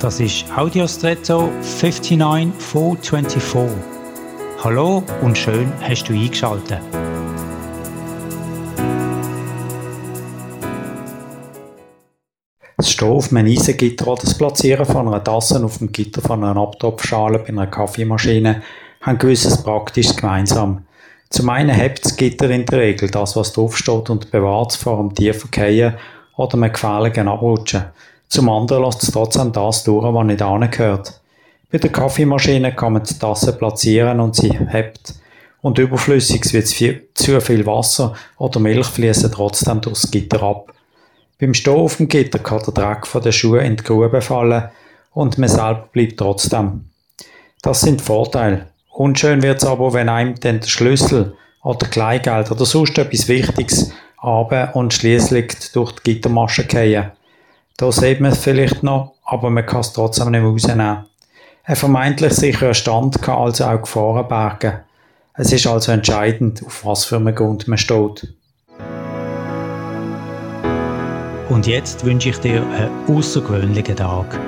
Das ist Audiostretto 59424. Hallo und schön hast du eingeschaltet. Das Stehen auf einem Eisengitter oder das Platzieren von einer Tasse auf dem Gitter von einer Abtopfschale bei einer Kaffeemaschine haben gewisses Praktisches gemeinsam. Zum einen hebt das Gitter in der Regel das, was draufsteht und bewahrt es vor dem tiefen Fallen oder einem gefährlichen Abrutschen. Zum anderen lässt es trotzdem das durch, was nicht angehört. Bei der Kaffeemaschine kann man die Tasse platzieren und sie hebt. Und überflüssiges wie zu viel Wasser oder Milch fließen trotzdem durchs Gitter ab. Beim Stehen auf dem Gitter kann der Dreck von den Schuhen in die Grube fallen und man selber bleibt trotzdem. Das sind Vorteile. Unschön wird es aber, wenn einem dann der Schlüssel oder Kleingeld oder sonst etwas Wichtiges aber und schließlich durch die Gittermasche fallen. Da sieht man es vielleicht noch, aber man kann es trotzdem nicht rausnehmen. Ein vermeintlich sicherer Stand kann also auch Gefahren bergen. Es ist also entscheidend, auf was für einen Grund man steht. Und jetzt wünsche ich dir einen außergewöhnlichen Tag.